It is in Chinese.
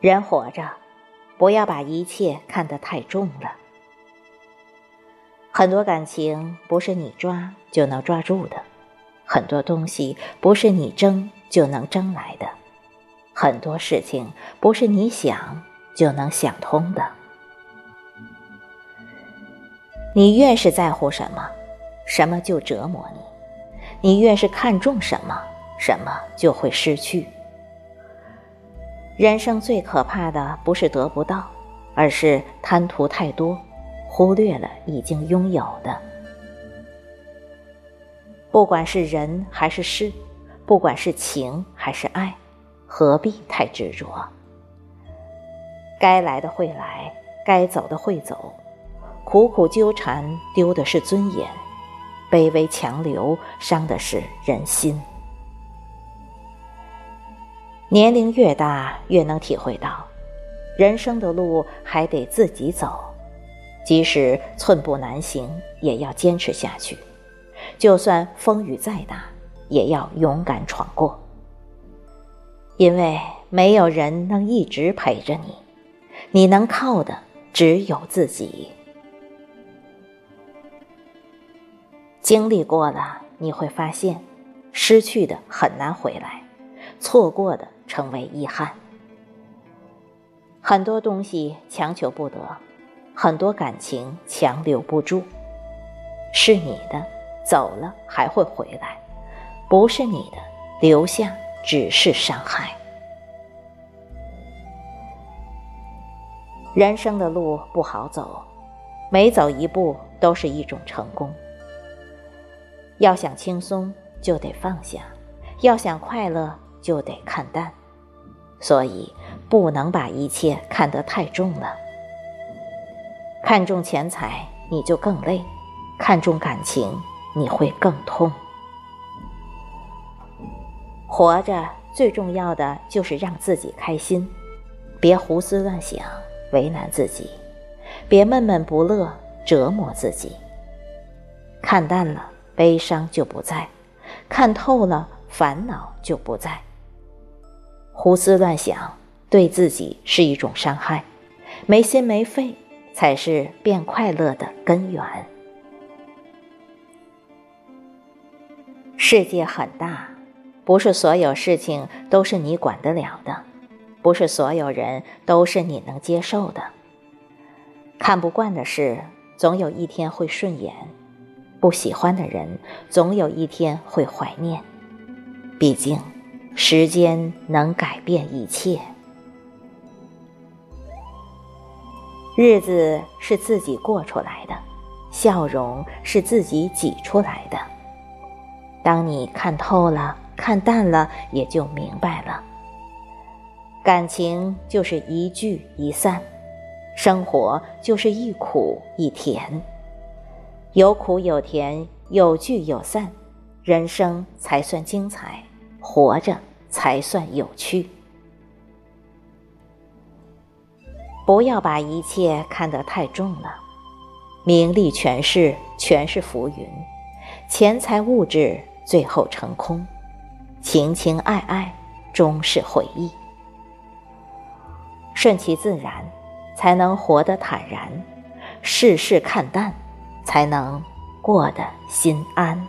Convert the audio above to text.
人活着，不要把一切看得太重了。很多感情不是你抓就能抓住的，很多东西不是你争就能争来的，很多事情不是你想就能想通的。你越是在乎什么，什么就折磨你；你越是看重什么，什么就会失去。人生最可怕的不是得不到，而是贪图太多，忽略了已经拥有的。不管是人还是事，不管是情还是爱，何必太执着？该来的会来，该走的会走，苦苦纠缠丢的是尊严，卑微强留伤的是人心。年龄越大，越能体会到，人生的路还得自己走，即使寸步难行，也要坚持下去；就算风雨再大，也要勇敢闯过。因为没有人能一直陪着你，你能靠的只有自己。经历过了，你会发现，失去的很难回来，错过的。成为遗憾，很多东西强求不得，很多感情强留不住。是你的，走了还会回来；不是你的，留下只是伤害。人生的路不好走，每走一步都是一种成功。要想轻松，就得放下；要想快乐。就得看淡，所以不能把一切看得太重了。看重钱财，你就更累；看重感情，你会更痛。活着最重要的就是让自己开心，别胡思乱想，为难自己；别闷闷不乐，折磨自己。看淡了，悲伤就不在；看透了，烦恼就不在。胡思乱想对自己是一种伤害，没心没肺才是变快乐的根源。世界很大，不是所有事情都是你管得了的，不是所有人都是你能接受的。看不惯的事，总有一天会顺眼；不喜欢的人，总有一天会怀念。毕竟。时间能改变一切，日子是自己过出来的，笑容是自己挤出来的。当你看透了、看淡了，也就明白了，感情就是一聚一散，生活就是一苦一甜，有苦有甜，有聚有散，人生才算精彩。活着才算有趣。不要把一切看得太重了，名利权势全是浮云，钱财物质最后成空，情情爱爱终是回忆。顺其自然，才能活得坦然；世事看淡，才能过得心安。